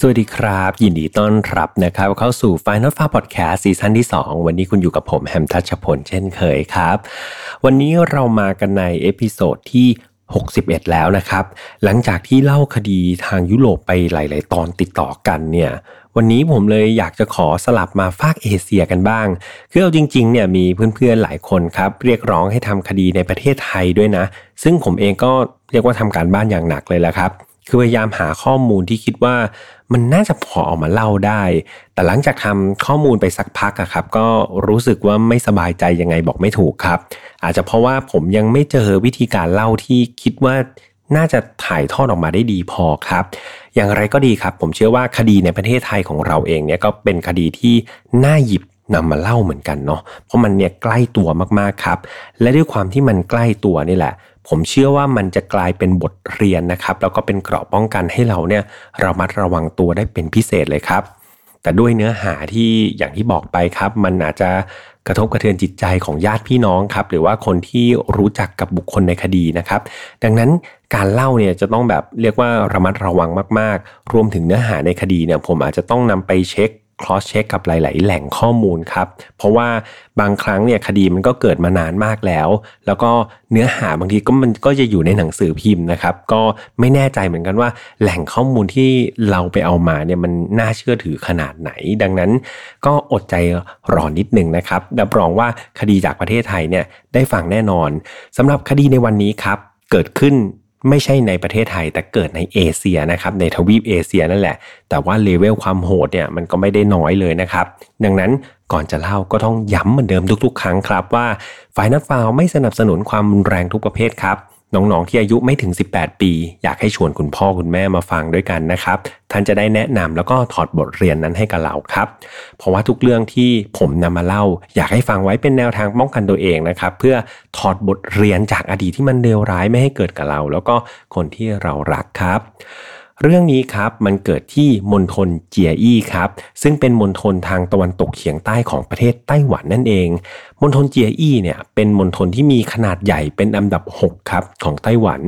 สวัสดีครับ ยินดีต้อนรับนะครับเข้าสู่ Final f a r Podcast ซีซั่นที่ 2 วันนี้คุณอยู่กับผมแฮมทัชพลเช่นเคยครับ วันนี้เรามากันใน episode ที่ 61 แล้วนะครับ หลังจากที่เล่าคดีทางยุโรปไปหลาย ๆ ตอนติดต่อกันเนี่ยวันนี้ผมเลยอยากจะขอสลับมาฟากเอเชียกันบ้าง คือเอาจริงๆเนี่ยมีเพื่อนๆหลายคนครับ เรียกร้องให้ทำคดีในประเทศไทยด้วยนะ ซึ่งผมเองก็เรียกว่าทำการบ้านอย่างหนักเลยแหละครับ คือพยายามหาข้อมูลที่คิดว่า มันน่าจะพอออกมาเล่าได้ แต่หลังจากทำข้อมูลไปสักพักอะครับ ก็รู้สึกว่าไม่สบายใจยังไงบอกไม่ถูกครับ อาจจะเพราะว่าผมยังไม่เจอวิธีการเล่าที่คิดว่าน่าจะถ่ายทอดออกมาได้ดีพอครับ อย่างไรก็ดีครับ ผมเชื่อว่าคดีในประเทศไทยของเราเองเนี่ยก็เป็นคดีที่น่าหยิบนำมาเล่าเหมือนกันเนาะเพราะมันเนี่ยใกล้ตัวมากๆครับ และด้วยความที่มันใกล้ตัวนี่แหละ ผมเชื่อว่ามันจะกลายเป็นบทเรียนนะครับแล้วก็เป็นเกราะป้องกันให้เราเนี่ยระมัดระวังตัวได้เป็นพิเศษเลยครับ แต่ด้วยเนื้อหาที่อย่างที่บอกไปครับ มันอาจจะกระทบกระเทือนจิตใจของญาติพี่น้องครับหรือว่าคนที่รู้จักกับบุคคลในคดีนะครับ ดังนั้นการเล่าเนี่ยจะต้องแบบเรียกว่าระมัดระวังมาก ๆ รวมถึงเนื้อหาในคดีเนี่ยผมอาจจะต้องนำไปเช็ค cross check กับหลาย ๆ แหล่งข้อมูลครับ เพราะว่าบางครั้งเนี่ยคดีมันก็เกิดมานานมากแล้ว แล้วก็เนื้อหาบางทีก็มันก็จะอยู่ในหนังสือพิมพ์นะครับ ก็ไม่แน่ใจเหมือนกันว่า แหล่งข้อมูลที่เราไปเอามาเนี่ยมันน่าเชื่อถือขนาดไหน ดังนั้นก็อดใจรอนิดนึงนะครับรับรองว่าคดีจากประเทศไทยเนี่ยได้ฟังแน่นอนสำหรับคดีในวันนี้ครับเกิดขึ้น ไม่ใช่ในประเทศไทยแต่เกิดในเอเชียนะครับในทวีปเอเชียนั่นแหละ แต่ว่าเลเวลความโหดเนี่ยมันก็ไม่ได้น้อยเลยนะครับ ดังนั้นก่อนจะเล่าก็ต้องย้ำเหมือนเดิมทุกๆ ครั้งครับว่าฝ่ายนัดฟาวไม่สนับสนุนความรุนแรงทุกประเภทครับ น้องๆที่อายุไม่ถึง 18 ปี อยากให้ชวนคุณพ่อคุณแม่มาฟังด้วยกันนะครับ ท่านจะได้แนะนำแล้วก็ถอดบทเรียนนั้นให้กับเราครับ เพราะว่าทุกเรื่องที่ผมนำมาเล่า อยากให้ฟังไว้เป็นแนวทางป้องกันตัวเองนะครับ เพื่อถอดบทเรียนจากอดีตที่มันเลวร้ายไม่ให้เกิดกับเรา แล้วก็คนที่เรารักครับ เรื่องนี้ครับมันเกิดที่มณฑลเจียอี้ครับซึ่งเป็นมณฑลทางตะวันตกเฉียงใต้ของประเทศไต้หวันนั่นเองมณฑลเจียอี้เนี่ยเป็นมณฑลที่มีขนาดใหญ่เป็นอันดับ6ครับของไต้หวัน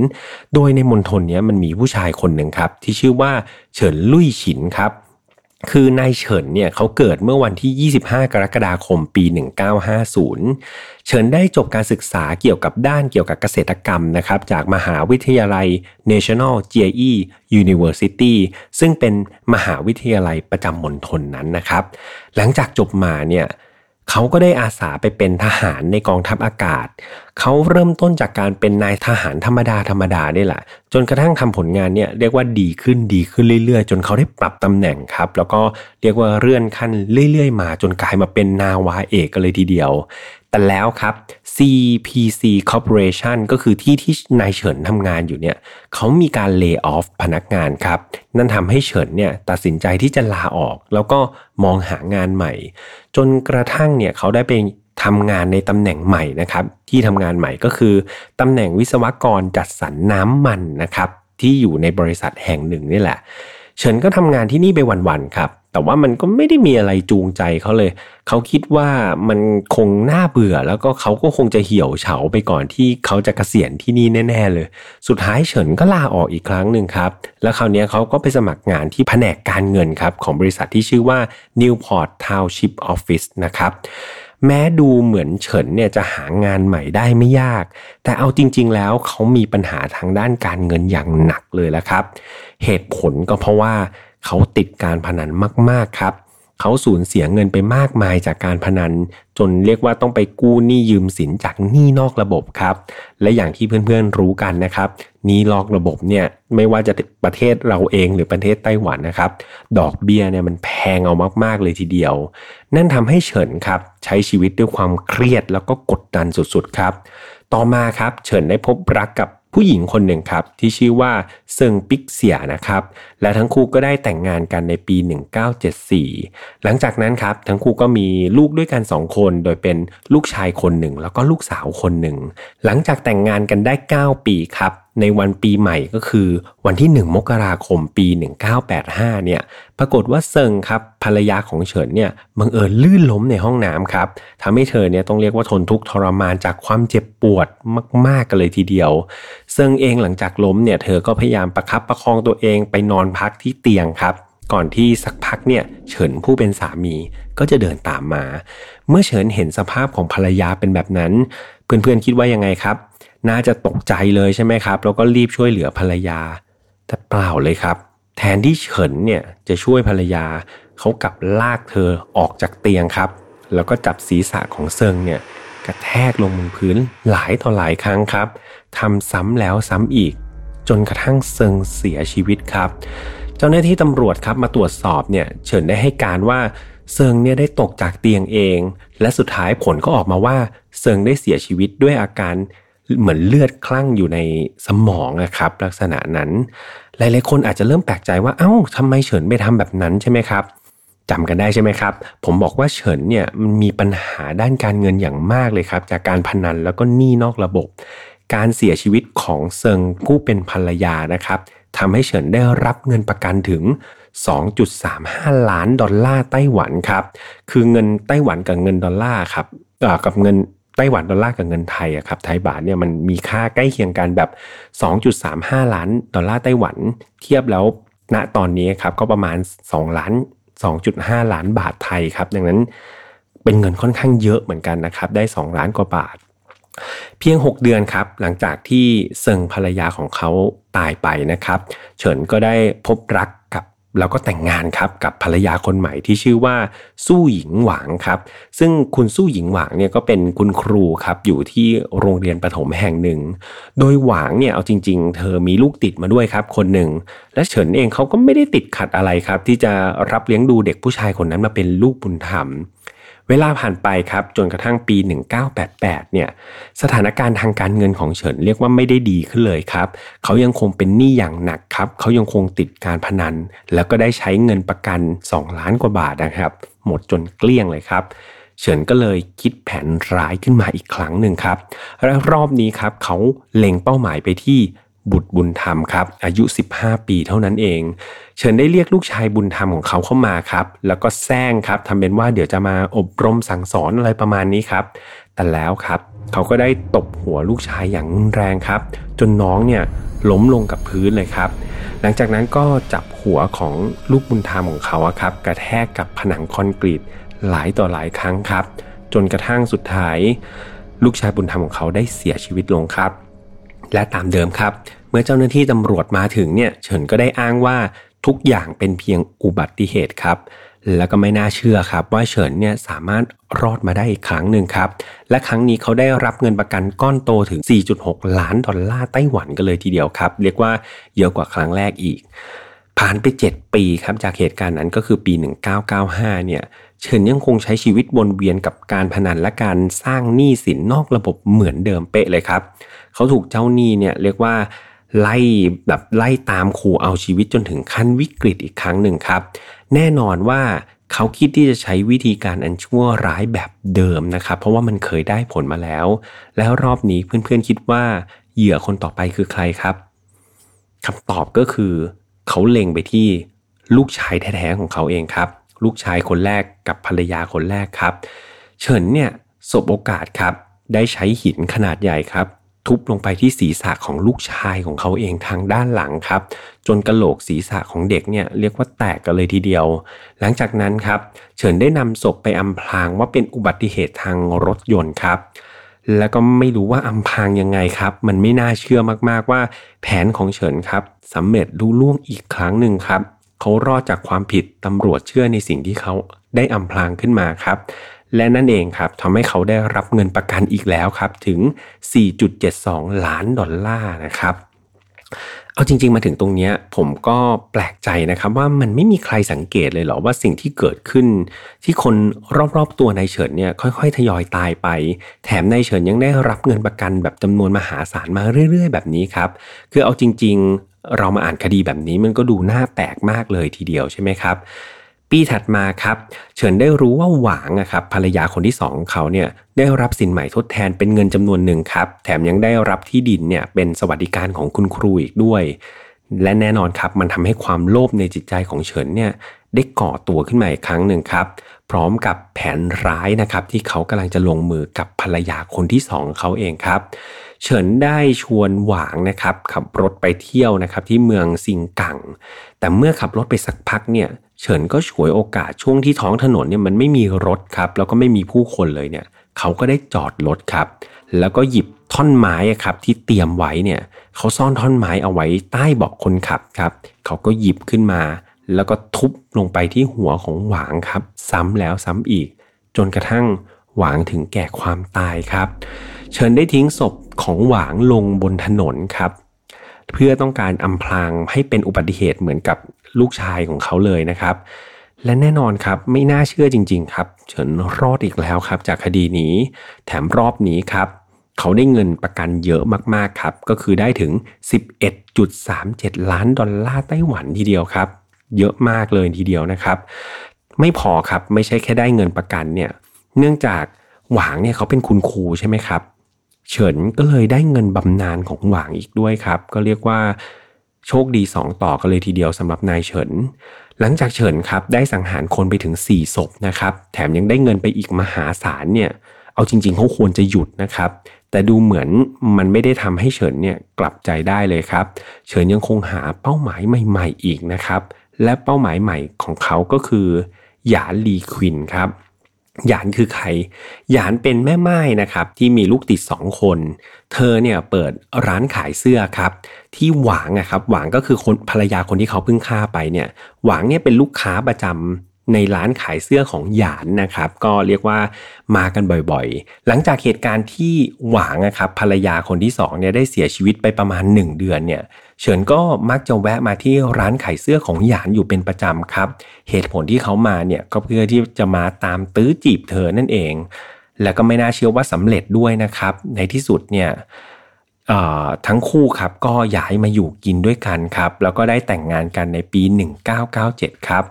โดยในมณฑลนี้มันมีผู้ชายคนหนึ่งครับที่ชื่อว่าเฉินลุยฉินครับ คือนายเฉินเนี่ยเขาเกิดเมื่อวันที่ 25 กรกฎาคมปี 1950 เฉินได้จบการศึกษาเกี่ยวกับด้านเกี่ยวกับเกษตรกรรมนะครับจากมหาวิทยาลัย National GE University ซึ่งเป็นมหาวิทยาลัยประจำมณฑลนั้นนะครับ หลังจากจบมาเนี่ยเขาก็ได้อาสาไปเป็นทหารในกองทัพอากาศ เขาเริ่มต้นจากการเป็นนายทหารธรรมดาธรรมดาได้แหละจนกระทั่งทำผลงานเนี่ยเรียกว่าดีขึ้นดีขึ้นเรื่อยๆ จนเขาได้ปรับตำแหน่งครับ แล้วก็เรียกว่าเลื่อนขั้นเรื่อยๆ มาจนกลายมาเป็นนาวาเอกกันเลยทีเดียว แต่แล้วครับ CPC Corporation ก็คือที่ที่นายเฉินทำงานอยู่เนี่ยเขามีการเลิกออฟพนักงานครับ นั่นทำให้เฉินเนี่ยตัดสินใจที่จะลาออก แล้วก็มองหางานใหม่ จนกระทั่งเนี่ยเขาได้ไปทำงานในตำแหน่งใหม่นะครับ ที่ทำงานใหม่ก็คือตำแหน่งวิศวกรจัดสรรน้ำมันนะครับ ที่อยู่ในบริษัทแห่งหนึ่งนี่แหละ เฉินก็ทำงานที่นี่ไปวันๆครับ แต่ว่ามันก็ไม่ได้มีอะไรจูงใจเขาเลย เขาคิดว่ามันคงน่าเบื่อแล้วก็เขาก็คงจะเหี่ยวเฉาไปก่อนที่เขาจะเกษียณที่นี่แน่ ๆ เลย สุดท้ายเฉินก็ลาออกอีกครั้งหนึ่งครับ แล้วคราวนี้เขาก็ไปสมัครงานที่แผนกการเงินครับ ของบริษัทที่ชื่อว่า Newport Township Office นะครับแม้ดูเหมือนเฉินเนี่ยจะหางานใหม่ได้ไม่ยาก แต่เอาจริง ๆ แล้วเขามีปัญหาทางด้านการเงินอย่างหนักเลยละครับ เหตุผลก็เพราะว่า เขาติดการพนันมาก ๆ ครับ เขาสูญเสียเงินไปมากมายจากการพนัน จนเรียกว่าต้องไปกู้หนี้ยืมสินจากหนี้นอกระบบครับ และอย่างที่เพื่อนๆรู้กันนะครับหนี้นอกระบบเนี่ยไม่ว่าจะประเทศเราเองหรือประเทศไต้หวันนะครับ ดอกเบี้ยเนี่ยมันแพงเอามากๆเลยทีเดียว นั่นทำให้เฉินครับใช้ชีวิตด้วยความเครียดแล้วก็กดดันสุดๆครับ ต่อมาครับเฉินได้พบรักกับ ผู้หญิงคนหนึ่งครับที่ชื่อว่าเซิงปิกเสียนะครับและทั้งคู่ก็ได้แต่งงานกันในปี 1974 หลังจากนั้นครับทั้งคู่ก็มีลูกด้วยกันสองคน โดยเป็นลูกชายคนหนึ่งแล้วก็ลูกสาวคนหนึ่ง หลังจากแต่งงานกันได้ 9 ปีครับ ในวันปีใหม่ก็คือวันที่ 1 มกราคมปี 1985 เนี่ย ปรากฏว่าเซิงครับภรรยาของเฉินเนี่ยบังเอิญลื่นล้มในห้องน้ำครับทำให้เธอเนี่ยต้องเรียกว่าทนทุกข์ทรมานจากความเจ็บปวดมากๆกันเลยทีเดียว เซิงเองหลังจากล้มเนี่ยเธอก็พยายามประคับประคองตัวเองไปนอนพักที่เตียงครับก่อนที่สักพักเนี่ยเฉินผู้เป็นสามีก็จะเดินตามมา เมื่อเฉินเห็นสภาพของภรรยาเป็นแบบนั้น เพื่อนๆคิดว่ายังไงครับ น่าจะตกใจเลยใช่ไหมครับ แล้วก็รีบช่วยเหลือภรรยา แต่เปล่าเลยครับ แทนที่เฉินเนี่ยจะช่วยภรรยาเขากลับลากเธอออกจากเตียงครับ แล้วก็จับศีรษะของเซิงเนี่ยกระแทกลงบนพื้นหลายต่อหลายครั้งครับทำซ้ำแล้วซ้ำอีก จนกระทั่งเซิงเสียชีวิตครับ เจ้าหน้าที่ตำรวจครับมาตรวจสอบเนี่ยเฉินได้ให้การว่าเซิงเนี่ยได้ตกจากเตียงเอง และสุดท้ายผลก็ออกมาว่าเซิงได้เสียชีวิตด้วยอาการ เหมือนเลือดคลั่งอยู่ในสมองนะครับ ลักษณะนั้น หลายๆคนอาจจะเริ่มแปลกใจว่าเอา้าทำไมเฉินไปทำแบบนั้นใช่ไหมครับจำกันได้ใช่ไหมครับ ผมบอกว่าเฉินเนี่ยมันมีปัญหาด้านการเงินอย่างมากเลยครับ จากการพนันแล้วก็หนี้นอกระบบ การเสียชีวิตของเซิงผู้เป็นภรรยานะครับทำให้เฉินได้รับเงินประกันถึง 2.35 ล้านดอลลาร์ไต้หวันครับ คือเงินไต้หวันกับเงินดอลลาร์ครับกับเงิน ไต้หวันดอลลาร์กับเงินไทยอะครับไทยบาทเนี่ยมันมีค่าใกล้เคียงกันแบบ 2.35 ล้านดอลลาร์ไต้หวัน เทียบแล้วณตอนนี้ครับก็ประมาณ 2 ล้าน 2.5 ล้านบาทไทยครับดังนั้นเป็นเงินค่อนข้างเยอะเหมือนกันนะครับได้ 2 ล้านกว่าบาท เพียง 6 เดือนครับหลังจากที่เซิงภรรยาของเขาตายไปนะครับ เฉินก็ได้พบรัก แล้วก็แต่งงานครับกับภรรยาคนใหม่ที่ชื่อว่าสู้หญิงหวางครับ ซึ่งคุณสู้หญิงหวางเนี่ยก็เป็นคุณครูครับอยู่ที่โรงเรียนประถมแห่งหนึ่ง โดยหวางเนี่ยเอาจริง ๆ เธอมีลูกติดมาด้วยครับคนหนึ่ง และเฉินเองเขาก็ไม่ได้ติดขัดอะไรครับ ที่จะรับเลี้ยงดูเด็กผู้ชายคนนั้นมาเป็นลูกบุญธรรม เวลาผ่านไปครับจนกระทั่งปี 1988 เนี่ยสถานการณ์ทางการเงินของเฉินเรียกว่าไม่ได้ดีขึ้นเลยครับเขายังคงเป็นหนี้อย่างหนักครับเขายังคงติดการพนัน แล้วก็ได้ใช้เงินประกัน 2 ล้านกว่าบาทนะครับ หมดจนเกลี้ยงเลยครับเฉินก็เลยคิดแผนร้ายขึ้นมาอีกครั้งหนึ่งครับและรอบนี้ครับเขาเล็งเป้าหมายไปที่ บุตรบุญธรรมครับ อายุ 15 ปีเท่านั้นเอง เชิญได้เรียกลูกชายบุญธรรมของเขาเข้ามาครับ แล้วก็แซงครับทำเป็นว่าเดี๋ยวจะมาอบรมสั่งสอนอะไรประมาณนี้ครับ แต่แล้วครับ เขาก็ได้ตบหัวลูกชายอย่างรุนแรงครับ จนน้องเนี่ยล้มลงกับพื้นเลยครับ หลังจากนั้นก็จับหัวของลูกบุญธรรมของเขาครับ กระแทกกับผนังคอนกรีตหลายต่อหลายครั้งครับ จนกระทั่งสุดท้าย ลูกชายบุญธรรมของเขาได้เสียชีวิตลงครับ และตามเดิมครับ เมื่อเจ้าหน้าที่ตำรวจมาถึงเนี่ยเฉินก็ได้อ้างว่าทุกอย่างเป็นเพียงอุบัติเหตุครับ แล้วก็ไม่น่าเชื่อครับ ว่าเฉินเนี่ยสามารถรอดมาได้อีกครั้งหนึ่งครับ และครั้งนี้เขาได้รับเงินประกันก้อนโตถึง 4.6 ล้านดอลลาร์ไต้หวันกันเลยทีเดียวครับ เรียกว่าเยอะกว่าครั้งแรกอีก ผ่านไป 7 ปีครับจากเหตุการณ์นั้นก็คือปี 1995 เนี่ยเฉินยังคงใช้ชีวิตวนเวียนกับการพนันและการสร้างหนี้สินนอกระบบเหมือนเดิมเป๊ะเลยครับ เขาถูกเจ้าหนี้เนี่ยเรียกว่า ไล่แบบไล่ตามขู่เอาชีวิตจนถึงขั้นวิกฤตอีกครั้งหนึ่งครับ แน่นอนว่าเขาคิดที่จะใช้วิธีการอันชั่วร้ายแบบเดิมนะครับ เพราะว่ามันเคยได้ผลมาแล้ว แล้วรอบนี้เพื่อนๆคิดว่าเหยื่อคนต่อไปคือใครครับคำตอบก็คือ เขาเล็งไปที่ลูกชายแท้ๆของเขาเองครับ ลูกชายคนแรกกับภรรยาคนแรกครับ เฉินเนี่ยสบโอกาสครับได้ใช้หินขนาดใหญ่ครับ ทุบลงไปที่ศีรษะของลูกชายของเขาเองทางด้านหลังครับ จนกระโหลกศีรษะของเด็กเนี่ยเรียกว่าแตกกันเลยทีเดียว หลังจากนั้นครับ เฉินได้นำศพไปอำพรางว่าเป็นอุบัติเหตุทางรถยนต์ครับแล้วก็ไม่รู้ว่าอำพรางยังไงครับ มันไม่น่าเชื่อมากๆว่า แผนของเฉินครับสำเร็จลุล่วงอีกครั้งหนึ่งครับ เขารอดจากความผิดตำรวจเชื่อในสิ่งที่เขาได้อำพรางขึ้นมาครับ และนั่นเองครับทำให้เขาได้รับเงินประกันอีกแล้วครับถึง 4.72 ล้านดอลลาร์นะครับเอาจริง ๆ มาถึงตรงนี้ผมก็แปลกใจนะครับว่ามันไม่มีใครสังเกตเลยเหรอว่าสิ่งที่เกิดขึ้น ที่คนรอบๆตัวนายเฉินเนี่ยค่อยๆ ทยอยตายไป แถมนายเฉินยังได้รับเงินประกันแบบจำนวนมหาศาลมาเรื่อย ๆ แบบนี้ครับ คือเอาจริง ๆ เรามาอ่านคดีแบบนี้มันก็ดูน่าแปลกมากเลยทีเดียวใช่ไหมครับ ปีถัดมาครับ เฉินได้รู้ว่าหวางนะครับภรรยาคนที่สองเขาเนี่ยได้รับสินใหม่ทดแทนเป็นเงินจำนวนหนึ่งครับ แถมยังได้รับที่ดินเนี่ยเป็นสวัสดิการของคุณครูอีกด้วย และแน่นอนครับมันทำให้ความโลภในจิตใจของเฉินเนี่ยได้ก่อตัวขึ้นมาอีกครั้งหนึ่งครับ พร้อมกับแผนร้ายนะครับที่เขากำลังจะลงมือกับภรรยาคนที่สองเขาเองครับเฉินได้ชวนหวางนะครับขับรถไปเที่ยวนะครับที่เมืองซิงกัง แต่เมื่อขับรถไปสักพักเนี่ย เฉินก็ฉวยโอกาสช่วงที่ท้องถนนเนี่ยมันไม่มีรถครับ แล้วก็ไม่มีผู้คนเลยเนี่ยเขาก็ได้จอดรถครับ แล้วก็หยิบท่อนไม้ครับที่เตรียมไว้เนี่ยเขาซ่อนท่อนไม้เอาไว้ใต้เบาะคนขับครับ เขาก็หยิบขึ้นมา แล้วก็ทุบลงไปที่หัวของหวางครับ ซ้ำแล้วซ้ำอีก จนกระทั่งหวางถึงแก่ความตายครับ เชิญได้ทิ้งศพของหวางลงบนถนนครับ เพื่อต้องการอำพรางให้เป็นอุบัติเหตุเหมือนกับ ลูกชายของเขาเลยนะครับ และแน่นอนครับไม่น่าเชื่อจริง ๆ ครับ เฉินรอดอีกแล้วครับ จากคดีนี้ แถมรอบนี้ครับเขาได้เงินประกันเยอะมากๆครับ ก็คือได้ถึง 11.37 ล้านดอลลาร์ไต้หวันทีเดียวครับ เยอะมากเลยทีเดียวนะครับ ไม่พอครับไม่ใช่แค่ได้เงินประกันเนี่ย เนื่องจากหวางเนี่ยเขาเป็นคุณครูใช่ไหมครับ เฉินก็เลยได้เงินบำนาญของหวางอีกด้วยครับ ก็เรียกว่า โชคดี 2 ต่อกันเลยทีเดียวสำหรับนายเฉิน หลังจากเฉินครับได้สังหารคนไปถึง 4 ศพนะครับ แถมยังได้เงินไปอีกมหาศาลเนี่ย เอาจริง ๆเขาควรจะหยุดนะครับ แต่ดูเหมือนมันไม่ได้ทำให้เฉินเนี่ยกลับใจได้เลยครับ เฉินยังคงหาเป้าหมายใหม่ ๆ อีกนะครับ และเป้าหมายใหม่ของเขาก็คือหยานลีควินครับหยานคือใคร หยานเป็นแม่ไม้นะครับที่มีลูกติดสองคน เธอเนี่ยเปิดร้านขายเสื้อครับ ที่หวางนะครับหวางก็คือคนภรรยาคนที่เขาเพิ่งฆ่าไปเนี่ยหวางเนี่ยเป็นลูกค้าประจำในร้านขายเสื้อของหยานนะครับ ก็เรียกว่ามากันบ่อยๆ หลังจากเหตุการณ์ที่หวางนะครับภรรยาคนที่สองเนี่ยได้เสียชีวิตไปประมาณ 1 เดือนเนี่ยเฉินก็มักจะแวะมาที่ร้านขายเสื้อของหยานอยู่เป็นประจำครับ เหตุผลที่เขามาเนี่ยก็เพื่อที่จะมาตามตื้อจีบเธอนั่นเอง แล้วก็ไม่น่าเชื่อว่าสำเร็จด้วยนะครับ ในที่สุดเนี่ย ทั้งคู่ครับก็ย้ายมาอยู่กินด้วยกันครับ แล้วก็ได้แต่งงานกันในปี 1997 ครับ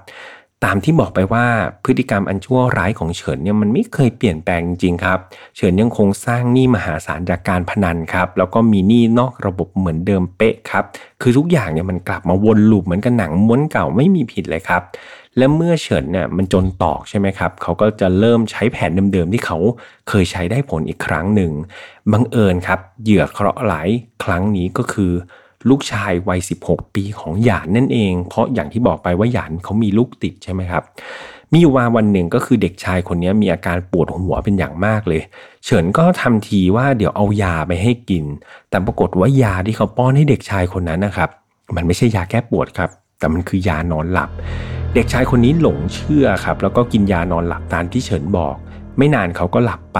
ตามที่บอกไปว่าพฤติกรรมอันชั่วร้ายของเฉินเนี่ยมันไม่เคยเปลี่ยนแปลงจริงครับ เฉินยังคงสร้างหนี้มหาศาลจากการพนันครับ แล้วก็มีหนี้นอกระบบเหมือนเดิมเป๊ะครับ คือทุกอย่างเนี่ยมันกลับมาวนลูปเหมือนกับหนังม้วนเก่าไม่มีผิดเลยครับ และเมื่อเฉินเนี่ยมันจนตอกใช่ไหมครับ เขาก็จะเริ่มใช้แผนเดิมๆที่เขาเคยใช้ได้ผลอีกครั้งหนึ่ง บังเอิญครับ เหยื่อเคราะห์หลายครั้งนี้ก็คือ ลูกชายวัย 16 ปีของหยานนั่นเอง เพราะอย่างที่บอกไปว่าหยานเขามีลูกติดใช่ไหมครับ มีอยู่วันหนึ่งก็คือเด็กชายคนนี้มีอาการปวดหัวเป็นอย่างมากเลย เฉินก็ทำทีว่าเดี๋ยวเอายาไปให้กิน แต่ปรากฏว่ายาที่เขาป้อนให้เด็กชายคนนั้นนะครับ มันไม่ใช่ยาแก้ปวดครับ แต่มันคือยานอนหลับ เด็กชายคนนี้หลงเชื่อครับ แล้วก็กินยานอนหลับตามที่เฉินบอก ไม่นานเขาก็หลับไป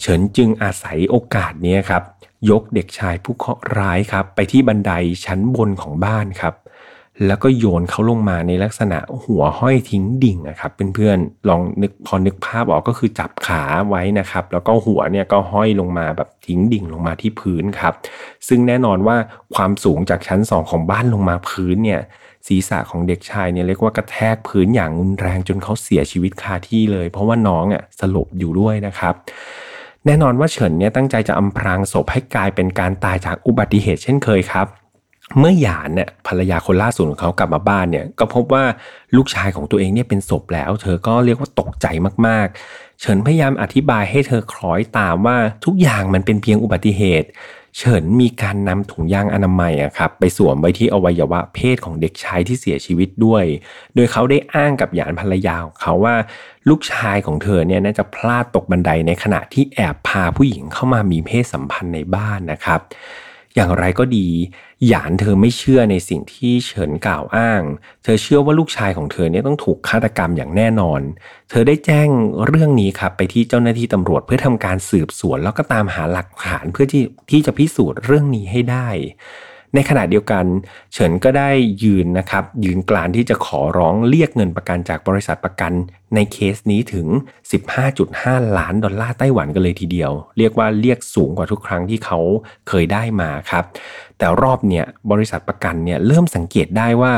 เฉินจึงอาศัยโอกาสนี้ครับ ยกเด็กชายผู้เคราะห์ร้ายครับ ไปที่บันไดชั้นบนของบ้านครับ แล้วก็โยนเขาลงมาในลักษณะหัวห้อยทิ้งดิ่งนะครับเพื่อนๆลองนึกพอนึกภาพออกก็คือจับขาไว้นะครับ แล้วก็หัวเนี่ยก็ห้อยลงมาแบบทิ้งดิ่งลงมาที่พื้นครับ ซึ่งแน่นอนว่าความสูงจากชั้นสองของบ้านลงมาพื้นเนี่ย ศีรษะของเด็กชายเนี่ยเรียกว่ากระแทกพื้นอย่างรุนแรงจนเขาเสียชีวิตคาที่เลย เพราะว่าน้องอะสลบอยู่ด้วยนะครับ แน่นอนว่าเฉินเนี่ยตั้งใจจะอำพรางศพให้กลายเป็นการตายจากอุบัติเหตุเช่นเคยครับเมื่อหยานเนี่ยภรรยาคนล่าสุดของเขากลับมาบ้านเนี่ยก็พบว่าลูกชายของตัวเองเนี่ยเป็นศพแล้ว เธอก็เรียกว่าตกใจมากๆ เฉินพยายามอธิบายให้เธอคล้อยตามว่าทุกอย่างมันเป็นเพียงอุบัติเหตุ เฉินมีการนำถุงยางอนามัยอะครับไปสวมไว้ที่อวัยวะเพศของเด็กชายที่เสียชีวิตด้วย โดยเขาได้อ้างกับหยานภรรยาของเขาว่า ลูกชายของเธอเนี่ยน่าจะพลาดตกบันไดในขณะที่แอบพาผู้หญิงเข้ามามีเพศสัมพันธ์ในบ้านนะครับ อย่างไรก็ดี หยานเธอไม่เชื่อในสิ่งที่เฉินกล่าวอ้าง เธอเชื่อว่าลูกชายของเธอเนี่ยต้องถูกฆาตกรรมอย่างแน่นอน เธอได้แจ้งเรื่องนี้ครับไปที่เจ้าหน้าที่ตำรวจเพื่อทำการสืบสวน แล้วก็ตามหาหลักฐานเพื่อที่ที่จะพิสูจน์เรื่องนี้ให้ได้ ในขณะเดียวกัน เฉินก็ได้ยืนนะครับ ยืนกลานที่จะขอร้องเรียกเงินประกันจากบริษัทประกัน ในเคสนี้ถึง 15.5 ล้านดอลลาร์ไต้หวันกันเลยทีเดียว เรียกว่าเรียกสูงกว่าทุกครั้งที่เขาเคยได้มาครับ แต่รอบเนี่ยบริษัทประกันเนี่ยเริ่มสังเกตได้ว่า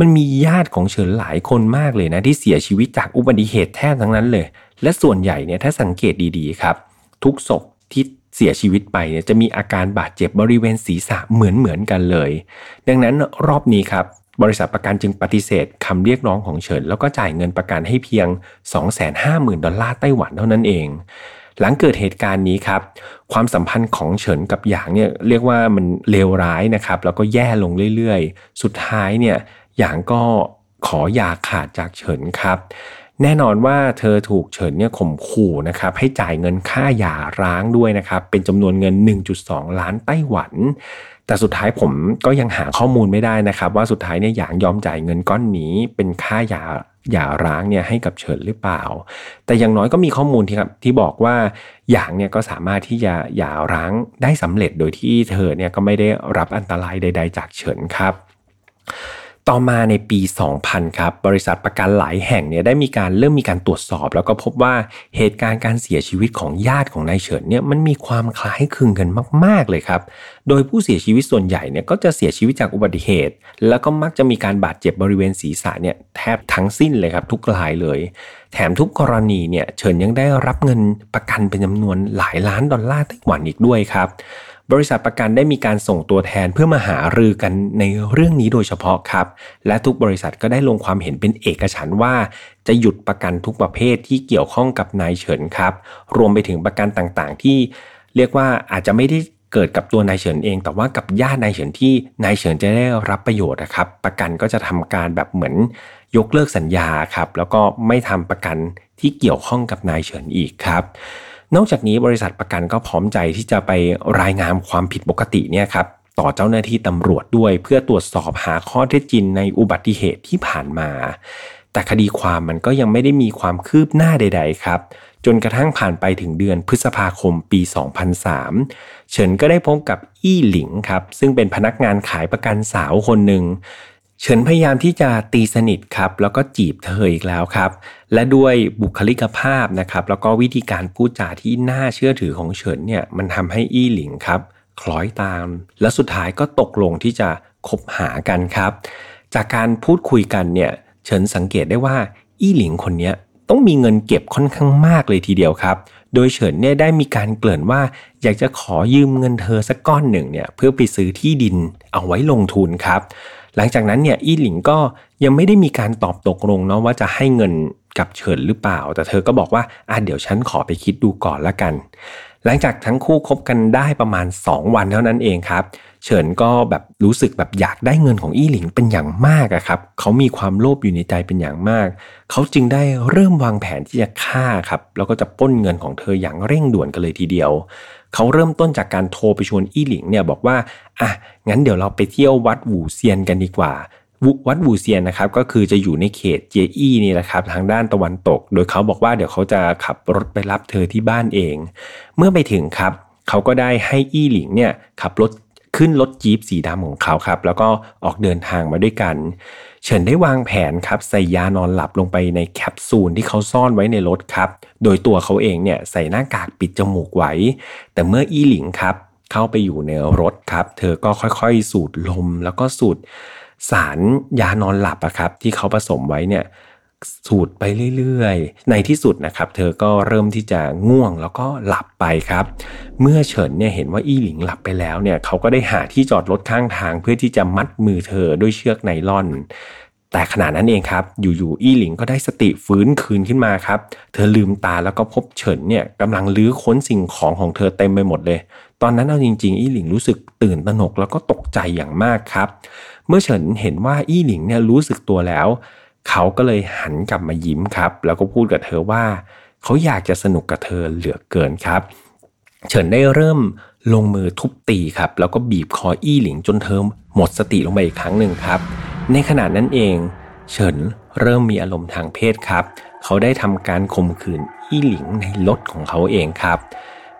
มันมีญาติของเฉินหลายคนมากเลยนะที่เสียชีวิตจากอุบัติเหตุแทบทั้งนั้นเลย และส่วนใหญ่เนี่ยถ้าสังเกตดีๆครับ ทุกศพที่ เสียชีวิตไปเนี่ยจะมีอาการบาดเจ็บบริเวณศีรษะเหมือนเหมือนกันเลย ดังนั้นรอบนี้ครับบริษัทประกันจึงปฏิเสธคำเรียกร้องของเฉิน แล้วก็จ่ายเงินประกันให้เพียง 250,000 ดอลลาร์ไต้หวันเท่านั้นเอง หลังเกิดเหตุการณ์นี้ครับ ความสัมพันธ์ของเฉินกับหยางเนี่ยเรียกว่ามันเลวร้ายนะครับ แล้วก็แย่ลงเรื่อยๆ สุดท้ายเนี่ยหยางก็ขอหย่าขาดจากเฉินครับ แน่นอนว่าเธอถูกเฉินเนี่ยข่มขู่นะครับให้จ่ายเงินค่าหย่าร้างด้วยนะครับเป็นจำนวนเงิน 1.2 ล้านไต้หวัน แต่สุดท้ายผมก็ยังหาข้อมูลไม่ได้นะครับ ว่าสุดท้ายเนี่ยหยางยอมจ่ายเงินก้อนนี้ เป็นค่าหย่าหย่าร้างเนี่ยให้กับเฉินหรือเปล่า แต่อย่างน้อยก็มีข้อมูลที่ครับที่บอกว่าหยางเนี่ยก็สามารถที่จะหย่าร้างได้สำเร็จโดยที่เธอเนี่ยก็ไม่ได้รับอันตรายใด ๆ จากเฉินครับ ต่อมาในปี 2000 ครับ บริษัทประกันหลายแห่งเนี่ยได้มีการเริ่มมีการตรวจสอบ แล้วก็พบว่าเหตุการณ์การเสียชีวิตของญาติของนายเฉินเนี่ยมันมีความคล้ายคลึงกันมาก ๆ เลยครับ โดยผู้เสียชีวิตส่วนใหญ่เนี่ยก็จะเสียชีวิตจากอุบัติเหตุ แล้วก็มักจะมีการบาดเจ็บบริเวณศีรษะเนี่ยแทบทั้งสิ้นเลยครับทุกรายเลย แถมทุกกรณีเนี่ยเฉินยังได้รับเงินประกันเป็นจำนวนหลายล้านดอลลาร์ไต้หวันอีกด้วยครับ บริษัทประกันได้มีการส่งตัวแทนเพื่อมาหารือกันในเรื่องนี้โดยเฉพาะครับ และทุกบริษัทก็ได้ลงความเห็นเป็นเอกฉันว่า จะหยุดประกันทุกประเภทที่เกี่ยวข้องกับนายเฉินครับ รวมไปถึงประกันต่างๆ ที่เรียกว่าอาจจะไม่ได้เกิดกับตัวนายเฉินเอง แต่ว่ากับญาตินายเฉินที่นายเฉินจะได้รับประโยชน์นะครับ ประกันก็จะทำการแบบเหมือนยกเลิกสัญญาครับ แล้วก็ไม่ทำประกันที่เกี่ยวข้องกับนายเฉินอีกครับ นอกจากนี้บริษัทประกันก็พร้อมใจที่จะไปรายงานความผิดปกติเนี่ยครับต่อเจ้าหน้าที่ตำรวจด้วย เพื่อตรวจสอบหาข้อเท็จจริงในอุบัติเหตุที่ผ่านมา แต่คดีความมันก็ยังไม่ได้มีความคืบหน้าใด ๆ ครับ จนกระทั่งผ่านไปถึงเดือนพฤษภาคมปี 2003 เฉินก็ได้พบกับอี้หลิงครับ ซึ่งเป็นพนักงานขายประกันสาวคนหนึ่ง เฉินพยายามที่จะตีสนิทครับ แล้วก็จีบเธออีกแล้วครับ และด้วยบุคลิกภาพนะครับ แล้วก็วิธีการพูดจาที่น่าเชื่อถือของเฉินเนี่ยมันทำให้อี้หลิงครับ คล้อยตาม และสุดท้ายก็ตกลงที่จะคบหากันครับ จากการพูดคุยกันเนี่ยเฉินสังเกตได้ว่าอี้หลิงคนนี้ต้องมีเงินเก็บค่อนข้างมากเลยทีเดียวครับ โดยเฉินเนี่ยได้มีการเกริ่นว่า อยากจะขอยืมเงินเธอสักก้อนหนึ่งเนี่ยเพื่อไปซื้อที่ดินเอาไว้ลงทุนครับ หลังจากนั้นเนี่ยอี้หลิงก็ยังไม่ได้มีการตอบตกลงเนาะว่าจะให้เงินกับเฉินหรือเปล่า แต่เธอก็บอกว่าอะเดี๋ยวฉันขอไปคิดดูก่อนละกัน หลังจากทั้งคู่คบกันได้ประมาณ 2 วันเท่านั้นเองครับ เฉินก็แบบรู้สึกแบบอยากได้เงินของอี้หลิงเป็นอย่างมากอะครับ เขามีความโลภอยู่ในใจเป็นอย่างมาก เขาจึงได้เริ่มวางแผนที่จะฆ่าครับ แล้วก็จะป้นเงินของเธออย่างเร่งด่วนกันเลยทีเดียว เขาเริ่มต้นจากการโทรไปชวนอี้หลิงเนี่ยบอกว่าอะงั้นเดี๋ยวเราไปเที่ยววัดหูเซียนกันดีกว่าวัดหูเซียนนะครับก็คือจะอยู่ในเขตเจอี้นี่แหละครับทางด้านตะวันตก โดยเขาบอกว่าเดี๋ยวเขาจะขับรถไปรับเธอที่บ้านเอง เมื่อไปถึงครับ เขาก็ได้ให้อี้หลิงเนี่ยขับรถ ขึ้นรถจี๊ปสีดำของเขาครับ แล้วก็ออกเดินทางมาด้วยกัน เฉินได้วางแผนครับใส่ยานอนหลับลงไปในแคปซูลที่เขาซ่อนไว้ในรถครับ โดยตัวเขาเองเนี่ยใส่หน้ากากปิดจมูกไว้ แต่เมื่ออีหลิงครับ เข้าไปอยู่ในรถครับ เธอก็ค่อยๆ สูดลมแล้วก็สูดสารยานอนหลับอะครับ ที่เขาผสมไว้เนี่ย สูดไปเรื่อยๆ ในที่สุดนะครับเธอก็เริ่มที่จะง่วงแล้วก็หลับไปครับ เมื่อเฉินเนี่ยเห็นว่าอี้หลิงหลับไปแล้วเนี่ยเขาก็ได้หาที่จอดรถข้างทางเพื่อที่จะมัดมือเธอด้วยเชือกไนล่อน แต่ขณะนั้นเองครับ อยู่ๆอี้หลิงก็ได้สติฟื้นคืนขึ้นมาครับ เธอลืมตาแล้วก็พบเฉินเนี่ยกำลังลื้อค้นสิ่งของของเธอเต็มไปหมดเลย ตอนนั้นเอาจริงๆ อี้หลิงรู้สึกตื่นตระหนกแล้วก็ตกใจอย่างมากครับ เมื่อเฉินเห็นว่าอี้หลิงเนี่ยรู้สึกตัวแล้ว เขาก็เลยหันกลับมายิ้มครับ แล้วก็พูดกับเธอว่า เขาอยากจะสนุกกับเธอเหลือเกินครับ เฉินได้เริ่มลงมือทุบตีครับ แล้วก็บีบคออี้หลิงจนเธอหมดสติลงไปอีกครั้งหนึ่งครับ ในขณะนั้นเอง เฉินเริ่มมีอารมณ์ทางเพศครับ เขาได้ทำการข่มขืนอี้หลิงในรถของเขาเองครับ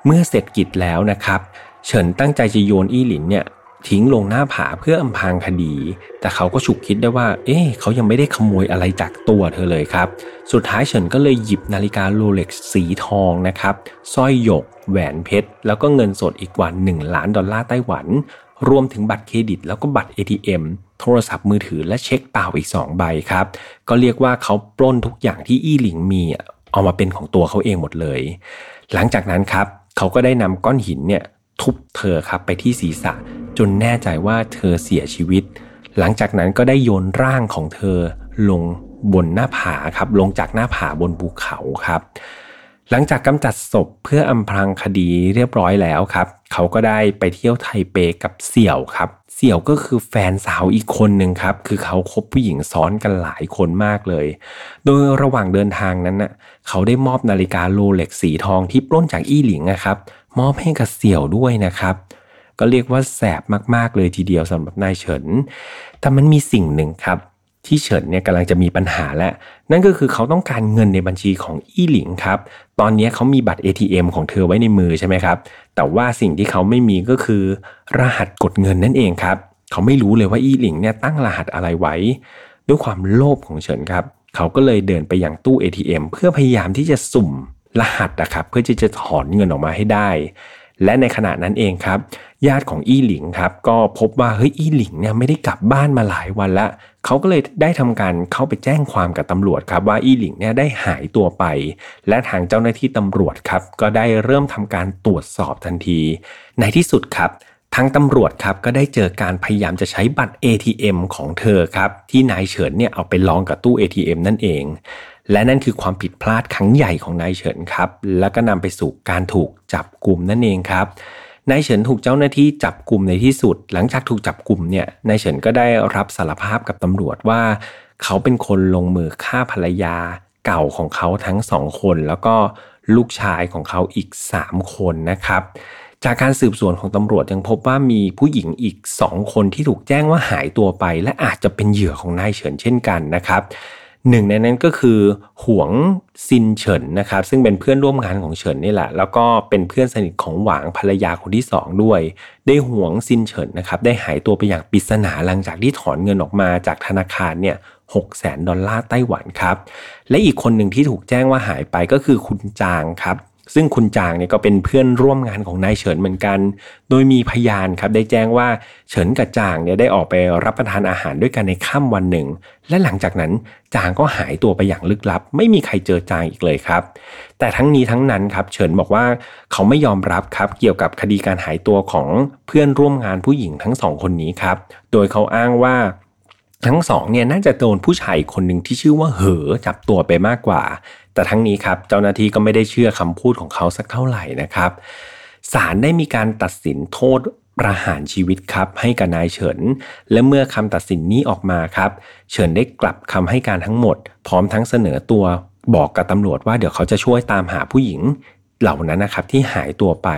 เมื่อเสร็จกิจแล้วนะครับ เฉินตั้งใจจะโยนอี้หลิงเนี่ย ทิ้งลงหน้าผาเพื่ออำพางคดี แต่เขาก็ฉุกคิดได้ว่า เอ๊ะเขายังไม่ได้ขโมยอะไรจากตัวเธอเลยครับ สุดท้ายเฉินก็เลยหยิบนาฬิกาโรเล็กซ์สีทองนะครับสร้อยหยก แหวนเพชร แล้วก็เงินสดอีกกว่า 1 ล้านดอลลาร์ไต้หวัน รวมถึงบัตรเครดิต แล้วก็บัตร ATM โทรศัพท์มือถือและเช็คเปล่าอีก 2 ใบครับ ก็เรียกว่าเขาปล้นทุกอย่างที่อี้หลิงมีเอามาเป็นของตัวเขาเองหมดเลย หลังจากนั้นครับ เขาก็ได้นำก้อนหินเนี่ย ทุบเธอครับไปที่ศีรษะ จนแน่ใจว่าเธอเสียชีวิต หลังจากนั้นก็ได้โยนร่างของเธอลงบนหน้าผาครับลงจากหน้าผาบนภูเขาครับ หลังจากกำจัดศพเพื่ออำพรางคดีเรียบร้อยแล้วครับ เขาก็ได้ไปเที่ยวไทเปกับเสี่ยวครับ เสี่ยวก็คือแฟนสาวอีกคนหนึ่งครับ คือเขาคบผู้หญิงซ้อนกันหลายคนมากเลย โดยระหว่างเดินทางนั้นน่ะเขาได้มอบนาฬิกาโรเล็กสีทองที่ปล้นจากอี้หลิงนะครับ มอบให้กับเสี่ยวด้วยนะครับ ก็เรียกว่าแสบมากๆเลยทีเดียวสำหรับนายเฉิน แต่มันมีสิ่งหนึ่งครับที่เฉินเนี่ยกำลังจะมีปัญหาแล้ว นั่นก็คือเขาต้องการเงินในบัญชีของอี้หลิงครับ ตอนนี้เขามีบัตร ATM ของเธอไว้ในมือใช่ไหมครับ แต่ว่าสิ่งที่เขาไม่มีก็คือ รหัสกดเงินนั่นเองครับ เขาไม่รู้เลยว่าอี้หลิงเนี่ยตั้งรหัสอะไรไว้ ด้วยความโลภของเฉินครับ เขาก็เลยเดินไปยังตู้ ATM เพื่อพยายามที่จะสุ่ม รหัสนะครับเพื่อที่จะถอนเงินออกมาให้ได้ และในขณะนั้นเองครับ ญาติของอี้หลิงครับก็พบว่าเฮ้ยอี้หลิงเนี่ยไม่ได้กลับบ้านมาหลายวันละเขาก็เลยได้ทำการเข้าไปแจ้งความกับตำรวจครับว่าอี้หลิงเนี่ยได้หายตัวไป และทางเจ้าหน้าที่ตำรวจครับก็ได้เริ่มทำการตรวจสอบทันที ในที่สุดครับทางตำรวจครับก็ได้เจอการพยายามจะใช้บัตร ATM ของเธอครับที่นายเฉินเนี่ยเอาไปลองกับตู้ ATM นั่นเอง และนั่นคือความผิดพลาดครั้งใหญ่ของนายเฉินครับ แล้วก็นำไปสู่การถูกจับกลุ่มนั่นเองครับนายเฉินถูกเจ้าหน้าที่จับกลุ่มในที่สุด หลังจากถูกจับกลุ่มเนี่ยนายเฉินก็ได้รับสารภาพกับตำรวจว่า เขาเป็นคนลงมือฆ่าภรรยาเก่าของเขาทั้งสองคน แล้วก็ลูกชายของเขาอีก 3 คนนะครับ จากการสืบสวนของตำรวจยังพบว่ามีผู้หญิงอีก 2 คนที่ถูกแจ้งว่าหายตัวไป และอาจจะเป็นเหยื่อของนายเฉินเช่นกันนะครับ หนึ่งในนั้นก็คือหวงซินเฉินนะครับ ซึ่งเป็นเพื่อนร่วมงานของเฉินนี่แหละ แล้วก็เป็นเพื่อนสนิทของหวางภรรยาคนที่สองด้วย ได้หวงซินเฉินนะครับ ได้หายตัวไปอย่างปริศนาหลังจากที่ถอนเงินออกมาจากธนาคารเนี่ยหกแสนดอลลาร์ไต้หวันครับ และอีกคนหนึ่งที่ถูกแจ้งว่าหายไปก็คือคุณจางครับ ซึ่งคุณจางเนี่ยก็เป็นเพื่อนร่วมงานของนายเฉินเหมือนกัน โดยมีพยานครับได้แจ้งว่าเฉินกับจางเนี่ยได้ออกไปรับประทานอาหารด้วยกันในค่ำวันหนึ่ง และหลังจากนั้นจางก็หายตัวไปอย่างลึกลับ ไม่มีใครเจอจางอีกเลยครับ แต่ทั้งนี้ทั้งนั้นครับเฉินบอกว่าเขาไม่ยอมรับครับเกี่ยวกับคดีการหายตัวของเพื่อนร่วมงานผู้หญิงทั้งสองคนนี้ครับ โดยเขาอ้างว่าทั้งสองเนี่ยน่าจะโดนผู้ชายคนหนึ่งที่ชื่อว่าเหอจับตัวไปมากกว่า แต่ทั้งนี้ครับเจ้าหน้าที่ก็ไม่ได้เชื่อคำพูดของเขาสักเท่าไหร่นะครับศาลได้มีการตัดสินโทษประหารชีวิตครับให้กับนายเฉิน และเมื่อคำตัดสินนี้ออกมาครับ เฉินได้กลับคำให้การทั้งหมด พร้อมทั้งเสนอตัวบอกกับตำรวจว่าเดี๋ยวเขาจะช่วยตามหาผู้หญิงเหล่านั้นนะครับที่หายตัวไป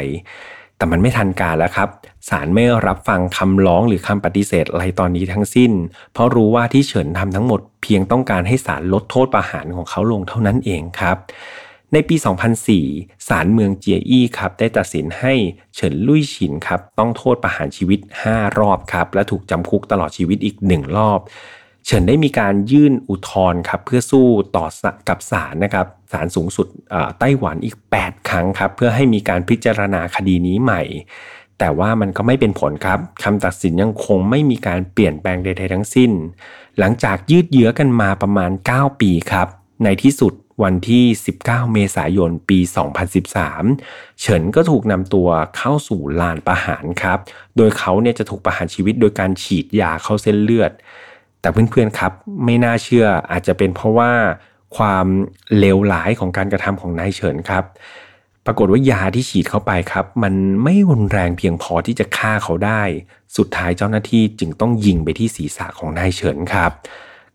แต่มันไม่ทันการแล้วครับศาลไม่รับฟังคำร้องหรือคำปฏิเสธอะไรตอนนี้ทั้งสิ้น เพราะรู้ว่าที่เฉินทำทั้งหมดเพียงต้องการให้ศาลลดโทษประหารของเขาลงเท่านั้นเองครับ ในปี 2004 ศาลเมืองเจียอี้ครับได้ตัดสินให้เฉินลุยฉินครับต้องโทษประหารชีวิต 5 รอบครับและถูกจำคุกตลอดชีวิตอีก 1 รอบ เฉินได้มีการยื่นอุทธรณ์ครับเพื่อสู้ต่อกับศาลนะครับศาลสูงสุดไต้หวันอีก 8 ครั้งครับเพื่อให้มีการพิจารณาคดีนี้ใหม่ แต่ว่ามันก็ไม่เป็นผลครับคำตัดสินยังคงไม่มีการเปลี่ยนแปลงใดๆทั้งสิ้น หลังจากยืดเยื้อกันมาประมาณ 9 ปีครับ ในที่สุดวันที่ 19 เมษายน ปี 2013 เฉินก็ถูกนำตัวเข้าสู่ลานประหารครับ โดยเขาเนี่ยจะถูกประหารชีวิตโดยการฉีดยาเข้าเส้นเลือด แต่เพื่อนๆครับไม่น่าเชื่ออาจจะเป็นเพราะว่าความเลวร้ายของการกระทำของนายเฉินครับ ปรากฏว่ายาที่ฉีดเข้าไปครับ มันไม่รุนแรงเพียงพอที่จะฆ่าเขาได้ สุดท้ายเจ้าหน้าที่จึงต้องยิงไปที่ศีรษะของนายเฉินครับ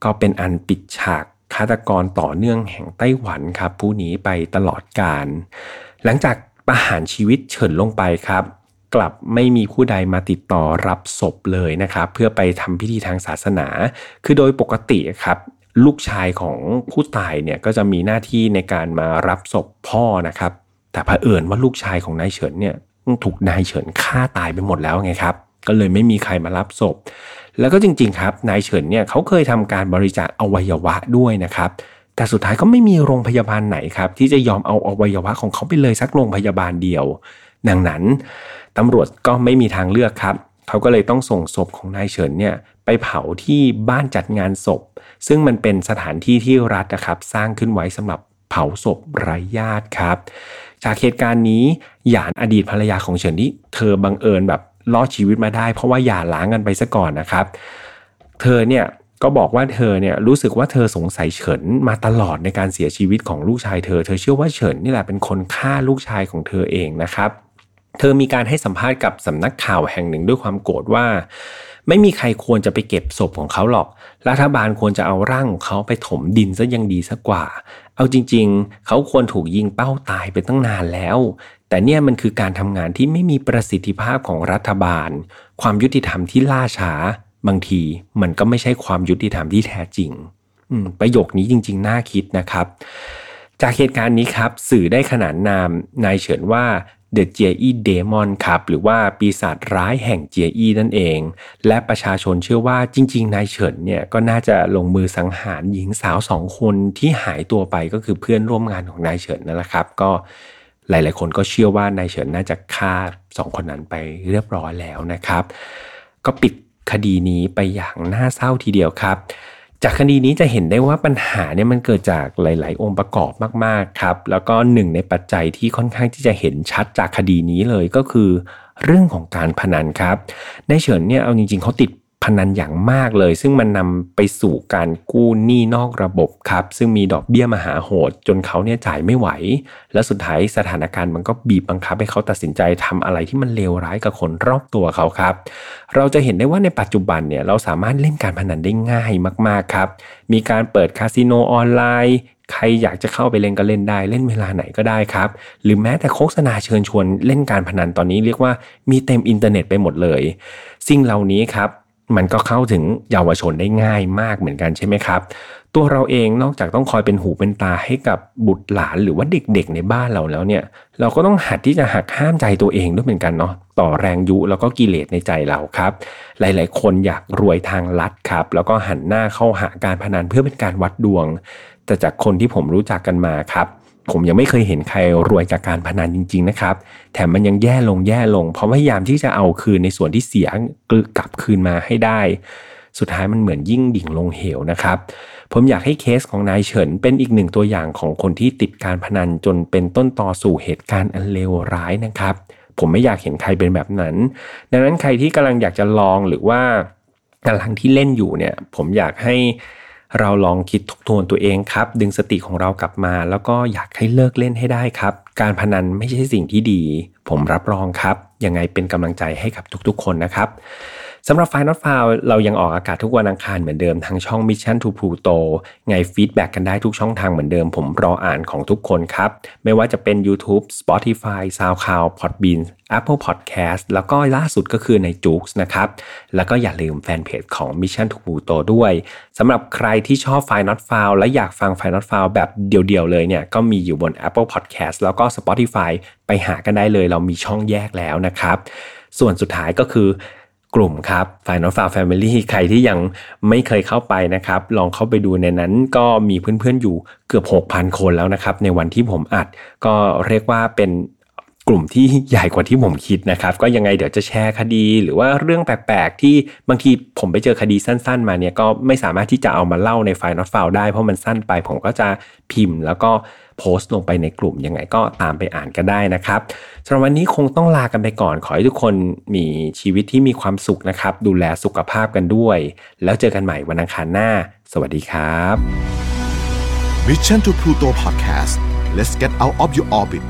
ก็เป็นอันปิดฉากฆาตกรต่อเนื่องแห่งไต้หวันครับ ผู้นี้ไปตลอดกาลหลังจากประหารชีวิตเฉินลงไปครับ กลับไม่มีผู้ใดมาติดต่อรับศพเลยนะครับ เพื่อไปทำพิธีทางศาสนา คือโดยปกติครับลูกชายของผู้ตายเนี่ยก็จะมีหน้าที่ในการมารับศพพ่อนะครับ แต่เผอิญว่าลูกชายของนายเฉินเนี่ยถูกนายเฉินฆ่าตายไปหมดแล้วไงครับ ก็เลยไม่มีใครมารับศพ แล้วก็จริงๆครับนายเฉินเนี่ยเขาเคยทำการบริจาคอวัยวะด้วยนะครับ แต่สุดท้ายก็ไม่มีโรงพยาบาลไหนครับ ที่จะยอมเอาอวัยวะของเขาไปเลยสักโรงพยาบาลเดียว ดังนั้นตำรวจก็ไม่มีทางเลือกครับ เขาก็เลยต้องส่งศพของนายเฉินเนี่ยไปเผาที่บ้านจัดงานศพ ซึ่งมันเป็นสถานที่ที่รัฐนะครับสร้างขึ้นไว้สำหรับเผาศพไร้ญาติครับ จากเหตุการณ์นี้หยานอดีตภรรยาของเฉินที่เธอบังเอิญแบบรอดชีวิตมาได้ เพราะว่าหย่าล้างกันไปซะก่อนนะครับ เธอเนี่ยก็บอกว่าเธอเนี่ยรู้สึกว่าเธอสงสัยเฉินมาตลอดในการเสียชีวิตของลูกชายเธอ เธอเชื่อว่าเฉินนี่แหละเป็นคนฆ่าลูกชายของเธอเองนะครับ เธอมีการให้สัมภาษณ์กับสำนักข่าวแห่งหนึ่งด้วยความโกรธว่า ไม่มีใครควรจะไปเก็บศพของเขาหรอก รัฐบาลควรจะเอาร่างของเขาไปถมดินซะยังดีสักกว่า เอาจริง ๆ เขาควรถูกยิงเป้าตายไปตั้งนานแล้ว แต่เนี่ยมันคือการทำงานที่ไม่มีประสิทธิภาพของรัฐบาล ความยุติธรรมที่ล่าช้า บางทีมันก็ไม่ใช่ความยุติธรรมที่แท้จริงประโยคนี้จริง ๆ น่าคิดนะครับ จากเหตุการณ์นี้ครับ สื่อได้ขนานนามนายเฉินว่า The j e Demon ครับหรือว่าปีศาจร้ายแห่งเจอีนั่นเอง และประชาชนเชื่อว่าจริง ๆ นายเฉินเนี่ยก็น่าจะลงมือสังหารหญิงสาวสองคนที่หายตัวไปก็คือเพื่อนร่วมงานของนายเฉินนั่นแหละครับ ก็หลาย ๆ คนก็เชื่อว่านายเฉินน่าจะฆ่าสองคนนั้นไปเรียบร้อยแล้วนะครับ ก็ปิดคดีนี้ไปอย่างน่าเศร้าทีเดียวครับ จากคดีนี้จะเห็นได้ว่าปัญหาเนี่ยมันเกิดจากหลาย ๆ องค์ประกอบมาก ๆ ครับ แล้วก็หนึ่งในปัจจัยที่ค่อนข้างที่จะเห็นชัดจากคดีนี้เลยก็คือ เรื่องของการพนันครับ ในเฉินเนี่ยเอาจริง ๆเขาติด พนันอย่างมากเลย ซึ่งมันนำไปสู่การกู้หนี้นอกระบบครับ ซึ่งมีดอกเบี้ยมหาโหด จนเขาเนี่ยจ่ายไม่ไหว และสุดท้ายสถานการณ์มันก็บีบบังคับให้เขาตัดสินใจทำอะไรที่มันเลวร้ายกับคนรอบตัวเขาครับ เราจะเห็นได้ว่าในปัจจุบันเนี่ยเราสามารถเล่นการพนันได้ง่ายมากๆครับ มีการเปิดคาสิโนออนไลน์ใครอยากจะเข้าไปเล่นก็เล่นได้เล่นเวลาไหนก็ได้ครับ หรือแม้แต่โฆษณาเชิญชวนเล่นการพนันตอนนี้เรียกว่ามีเต็มอินเทอร์เน็ตไปหมดเลย สิ่งเหล่านี้ครับ มันก็เข้าถึงเยาวชนได้ง่ายมากเหมือนกันใช่ไหมครับ ตัวเราเองนอกจากต้องคอยเป็นหูเป็นตาให้กับบุตรหลานหรือว่าเด็กๆในบ้านเราแล้วเนี่ย เราก็ต้องหัดที่จะหักห้ามใจตัวเองด้วยเหมือนกันเนาะต่อแรงยุแล้วก็กิเลสในใจเราครับ หลายๆ คนอยากรวยทางลัดครับ แล้วก็หันหน้าเข้าหาการพนันเพื่อเป็นการวัดดวง แต่จากคนที่ผมรู้จักกันมาครับ ผมยังไม่เคยเห็นใครรวยจากการพนันจริง ๆ นะครับ แถมมันยังแย่ลงแย่ลง เพราะพยายามที่จะเอาคืนในส่วนที่เสียกลับคืนมาให้ได้ สุดท้ายมันเหมือนยิ่งดิ่งลงเหวนะครับ ผมอยากให้เคสของนายเฉินเป็นอีกหนึ่งตัวอย่างของคนที่ติดการพนันจนเป็นต้นต่อสู่เหตุการณ์อันเลวร้ายนะครับ ผมไม่อยากเห็นใครเป็นแบบนั้น ดังนั้นใครที่กำลังอยากจะลองหรือว่ากำลังที่เล่นอยู่เนี่ย ผมอยากให้ เราลองคิดทบทวนตัวเองครับ ดึงสติของเรากลับมา แล้วก็อยากให้เลิกเล่นให้ได้ครับ การพนันไม่ใช่สิ่งที่ดี ผมรับรองครับ ยังไงเป็นกำลังใจให้กับทุกๆ คนนะครับ สำหรับ Final f i l e เรายังออกอากาศทุกวันอังคารเหมือนเดิมทางช่อง Mission to Pluto ไง feedback กันได้ทุกช่องทางเหมือนเดิม ผมรออ่านของทุกคนครับ ไม่ว่าจะเป็น YouTube Spotify SoundCloud Podbean Apple Podcast แล้วก็ล่าสุดก็คือใน j o o x นะครับ แล้วก็อย่าลืมแฟนเพจของ Mission to Pluto ด้วยสำหรับใครที่ชอบ File Not File และอยากฟัง File Not File แบบเดี่ยวๆเลยเนี่ยก็มีอยู่บน Apple Podcast แล้วก็ Spotify ไปหากันได้เลย เรามีช่องแยกแล้วนะครับ ส่วนสุดท้ายก็คือ กลุ่มครับ Final f a r Family ใครที่ยังไม่เคยเข้าไปนะครับ ลองเข้าไปดูในนั้นก็มีเพื่อนๆอยู่เกือบ 6,000 คนแล้วนะครับ ในวันที่ผมอัดก็เรียกว่าเป็น กลุ่มที่ใหญ่กว่าที่ผมคิดนะครับ ก็ยังไงเดี๋ยวจะแชร์คดี หรือว่าเรื่องแปลกๆ ที่บางทีผมไปเจอคดีสั้นๆ มาเนี่ยก็ไม่สามารถที่จะเอามาเล่าในไฟล์ not file ได้เพราะมันสั้นไป ผมก็จะพิมพ์ แล้วก็โพสต์ลงไปในกลุ่มยังไงก็ตามไปอ่านกันได้นะครับสำหรับวันนี้คงต้องลากันไปก่อน ขอให้ทุกคนมีชีวิตที่มีความสุขนะครับ ดูแลสุขภาพกันด้วย แล้วเจอกันใหม่วันอังคารหน้า สวัสดีครับ Mission to Pluto Podcast let's get out of your orbit